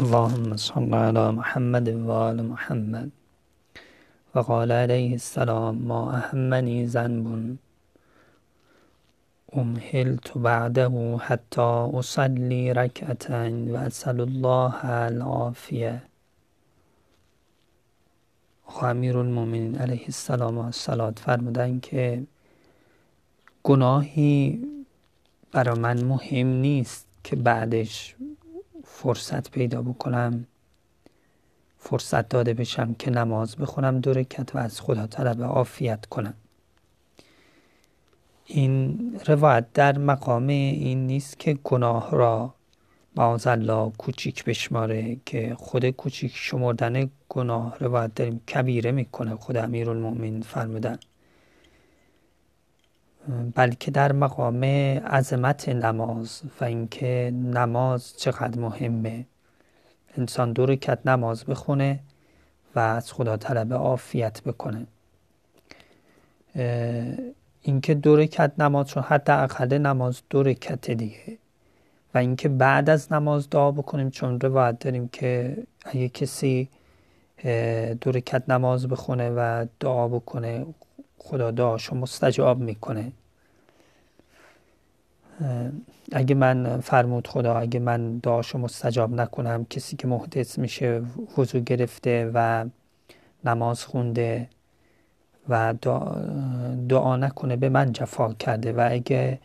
اللهم صل على محمد وآل محمد. وقال عليه السلام ما أهمني ذنب. أمهلت بعده حتى أصلي ركعتين وأسأل الله العافية. امیر المومنین علیه السلام و السلام فرمودن که گناهی برا من مهم نیست که بعدش فرصت پیدا بکنم. فرصت داده بشم که نماز بخونم دو رکت و از خدا طلب عافیت کنم. این روایت در مقام این نیست که گناه را الله کوچیک بشماره که خود کوچیک شمردن گناه روایت داریم کبیره می‌کنه خود المومن فرمودن. بلکه در مقام عظمت نماز و اینکه نماز چقدر مهمه. انسان دو رکت نماز بخونه و از خدا طلب عافیت بکنه. اینکه دو رکت نماز چون حتی اقل نماز دو رکت دیگه و اینکه بعد از نماز دعا بکنیم چون روایت داریم که اگه کسی دو رکت نماز بخونه و دعا بکنه خدا دعاشو مستجاب می‌کنه. اگه من فرمود خدا اگه من دعاشو مستجاب نکنم کسی که محدث میشه وضو گرفته و نماز خونده و دعا, نکنه به من جفا کرده و اگه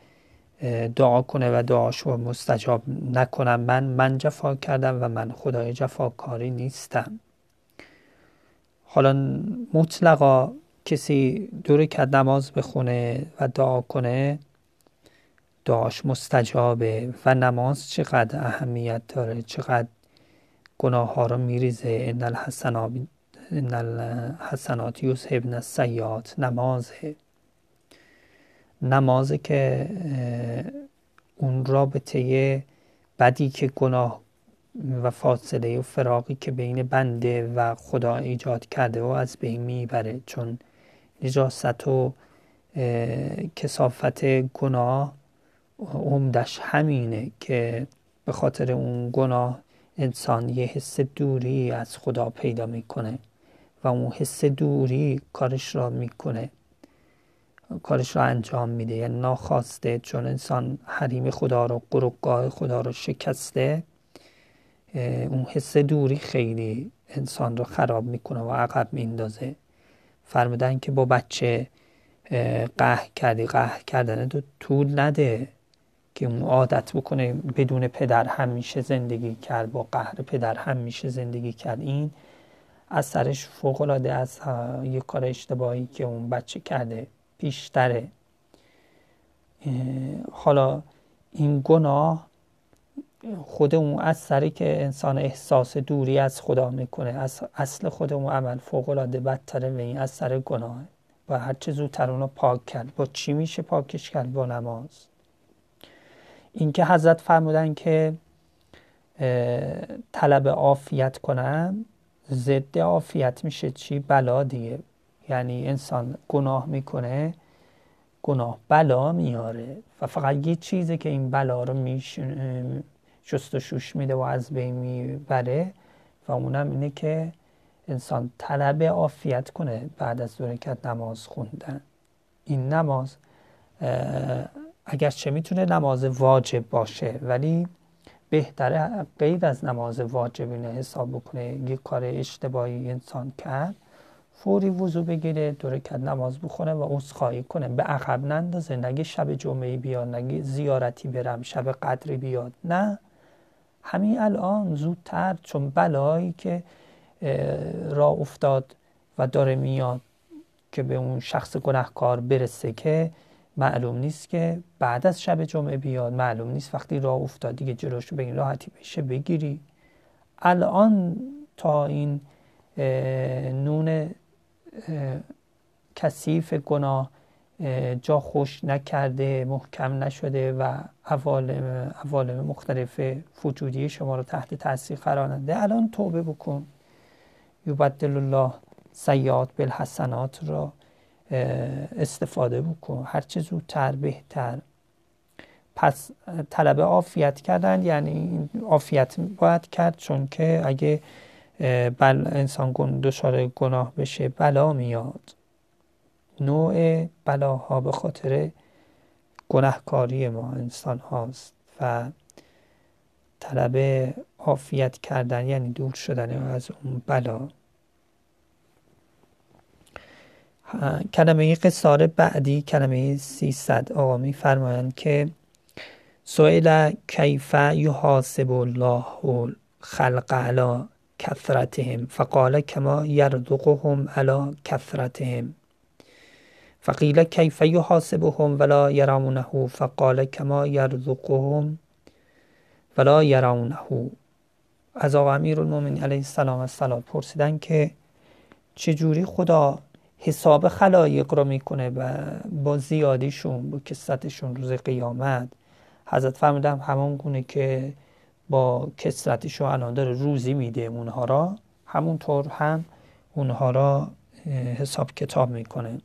دعا کنه و دعاشو مستجاب نکنم من من جفا کردم و من خدای جفاکاری نیستم. حالا مطلقا کسی دور کد نماز بخونه و دعا کنه دعاش مستجابه و نماز چقدر اهمیت داره چقدر گناه ها رو میریزه. ان الحسنات یذهبن السیئات. نمازه. نمازه که اون رابطه بدی که گناه و فاصله و فراقی که بین بنده و خدا ایجاد کرده و از بین می‌بره. چون نجاست و کسافت گناه عمدش همینه که به خاطر اون گناه انسان یه حس دوری از خدا پیدا می‌کنه و اون حس دوری کارش را می‌کنه. کارش را انجام میده. یعنی ناخواسته چون انسان حریم خدا رو قربگاه خدا رو شکسته اون حس دوری خیلی انسان رو خراب می‌کنه و عقب میندازه فرمودن که با بچه قهر کردی قهر کردن تو طول نده که اون عادت بکنه بدون پدر همیشه زندگی کرد با قهر پدر همیشه زندگی کرد. این اثرش فوق العاده از یک کار اشتباهی که اون بچه کرده بیشتره. حالا این گناه خود اون اثری که انسان احساس دوری از خدا می‌کنه از اصل خود اون عمل فوق العاده بدتره و این اثر گناه. و هر چه زودتر اونو پاک کرد. با چی میشه پاکش کرد؟ با نماز. اینکه حضرت فرمودن که طلب عافیت کنم ضد عافیت میشه چی؟ بلا دیگه. یعنی انسان گناه می‌کنه گناه بلا میاره. و فقط یه چیزی که این بلا رو شست و شوش میده و از بین می‌بره و اونم اینه که انسان طلب عافیت کنه بعد از دو نماز خوندن. این نماز اگرچه می‌تونه نماز واجب باشه ولی بهتره غیر از نماز واجب اینه حساب بکنه یه کار اشتباهی انسان کرد فوری وضو بگیره دو نماز بخونه و عذرخواهی کنه. به عقب نندازه نگه شب جمعه بیاد نگه زیارتی برم شب قدری بیاد. نه. همین الان زودتر چون بلایی که را افتاد و داره میاد که به اون شخص گناهکار برسه که معلوم نیست که بعد از شب جمعه بیاد. معلوم نیست وقتی راه افتاد دیگه جلوشو به این راحتی بشه بگیری. الان تا این نون کثیف گناه جا خوش نکرده محکم نشده و عوالم مختلف وجودی شما رو تحت تاثیر قرار نده. الان توبه بکن. یبدل الله سیاد بالحسنات را استفاده بکن. هرچه زودتر بهتر. پس طلب عافیت کردن یعنی عافیت باید کرد چون که اگه بل انسان دچار گناه بشه بلا میاد. نوع بلاها به خاطر گناهکاری ما انسان هاست و طلب عافیت کردن یعنی دور شدن از اون بلا. کلمه قصار بعدی کلمه 300 آقا می فرمایند که سئل کیف یحاسب الله خلق علی کثرتهم فقال کما یرزقهم علی کثرتهم. فقیل کیف یحاسبهم ولا یرونه فقال کما یرزقهم ولا یرونه. از آقا امیر المومنین علیه السلام السلام پرسیدن که چجوری خدا حساب خلایق رو می‌کنه و با زیادیشون با کسرتشون روز قیامت؟ حضرت فرمودم همون گونه که با کسرتشون الان داره روزی میده اونها را همونطور هم اونها را حساب کتاب می‌کنه.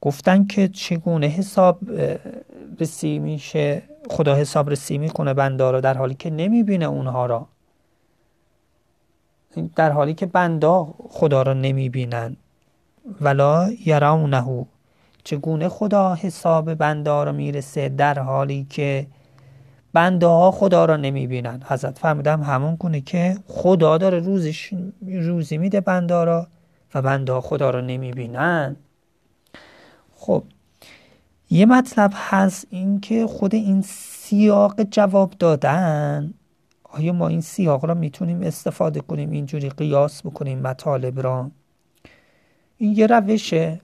گفتن که چگونه حساب رسی میشه خدا حساب رسی می‌کنه بنده را در حالی که نمی‌بینه اونها را. در حالی که بندا خدا را نمی‌بینن. ولا یرونه چگونه خدا حساب بنده را می‌رسه؟ در حالی که بنده ها خدا را نمی‌بینن. حضرت فهمیدم همون کنه که خدا داره روزش روزی میده بنده را و بنده ها خدا را نمی‌بینن. خب یه مطلب هست این که خود این سیاق جواب دادن آیا ما این سیاق را می‌تونیم استفاده کنیم اینجوری قیاس بکنیم مطالب را؟ این یه روشه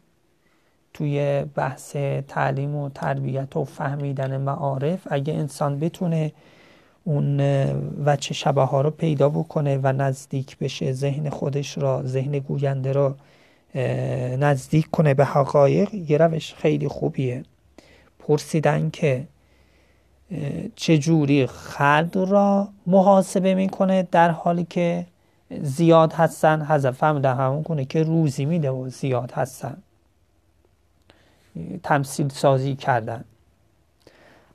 توی بحث تعلیم و تربیت و فهمیدن معارف. اگه انسان بتونه اون وچه شبه ها رو پیدا بکنه و نزدیک بشه ذهن خودش را ذهن گوینده را نزدیک کنه به حقایق یه روش خیلی خوبیه. پرسیدن که چجوری خلق را محاسبه می‌کنه در حالی که زیاد هستن؟ حذف فهمیدن همون کنه که روزی میده و زیاد هستن. تمثیل سازی کردن.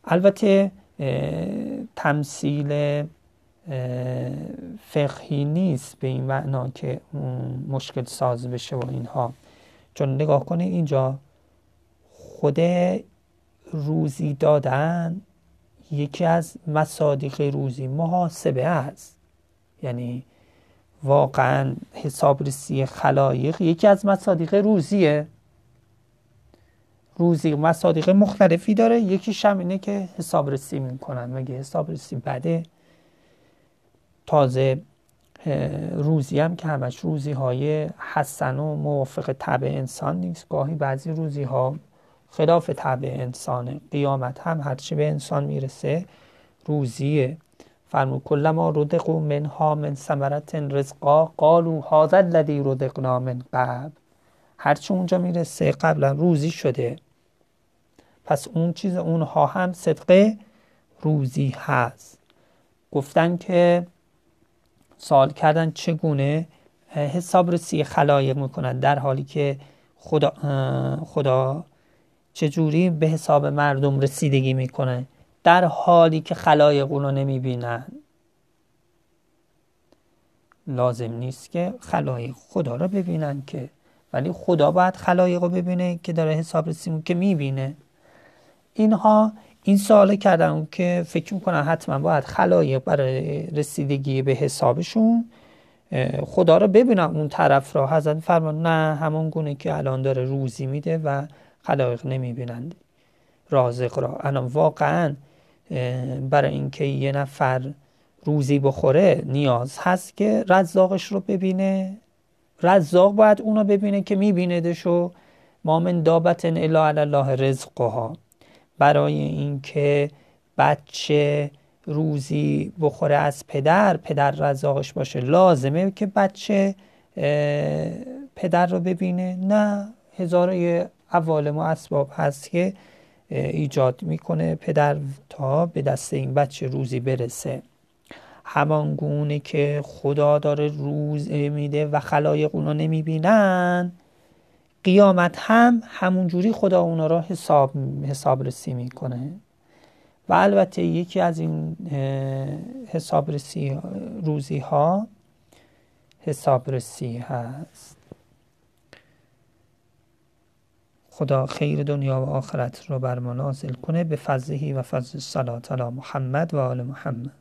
البته تمثیل فقهی نیست به این معنا که مشکل ساز بشه و اینها. چون نگاه کنه اینجا خود روزی دادن یکی از مصادیق روزی محاسبه است. یعنی واقعا حسابرسی خلایق یکی از مصادیق روزیه. روزی مصادیق مختلفی داره. یکی هم اینه که حسابرسی می‌کنن. مگه حسابرسی بده؟ تازه روزی هم که همش روزی های حسن و موافق طبع انسان نیست. گاهی بعضی روزی ها خلاف طبع انسانه. قیامت هم هرچی به انسان می‌رسه روزیه. فرمو کلما رودقو منها من ثمرت رزقا قالو هذا الذی رودقنا من قبل. هرچی اونجا می‌رسه قبلا روزی شده. پس اون چیز اونها هم صدقه روزی هست. گفتن که سوال کردن چگونه حساب رسی خلایق می‌کنن در حالی که خدا, خدا چجوری به حساب مردم رسیدگی می‌کنه؟ در حالی که خلایق اونو نمی‌بینن. لازم نیست که خلایق خدا رو ببینن که ولی خدا باید خلایق رو ببینه که داره حساب رسیم که می‌بینه. اینها این سوال کردن که فکر می‌کنن حتما باید خلایق برای رسیدگی به حسابشون خدا رو ببینن اون طرف را حضرت فرمان نه همون گونه که الان داره روزی میده و خلایق نمی‌بینند رازق را. الان واقعا برای اینکه یه نفر روزی بخوره نیاز هست که رزاقش رو ببینه. رزاق باید اونو ببینه که میبیندش و ما من دابتن الا الله رزقها. برای اینکه بچه روزی بخوره از پدر پدر رزاقش باشه. لازمه که بچه پدر رو ببینه. نه هزار عوالم و اسباب هست که ایجاد می‌کنه پدر تا به دست این بچه روزی برسه. همان گونه که خدا داره روز میده و خلایق اونو نمی‌بینن قیامت هم همونجوری خدا اونا را حساب, حساب رسی می‌کنه. و البته یکی از این حسابرسی روزی ها حسابرسی هست. خدا خیر دنیا و آخرت رو بر ما نازل کنه. به فضلهی و فضل صلات علی محمد و آل محمد.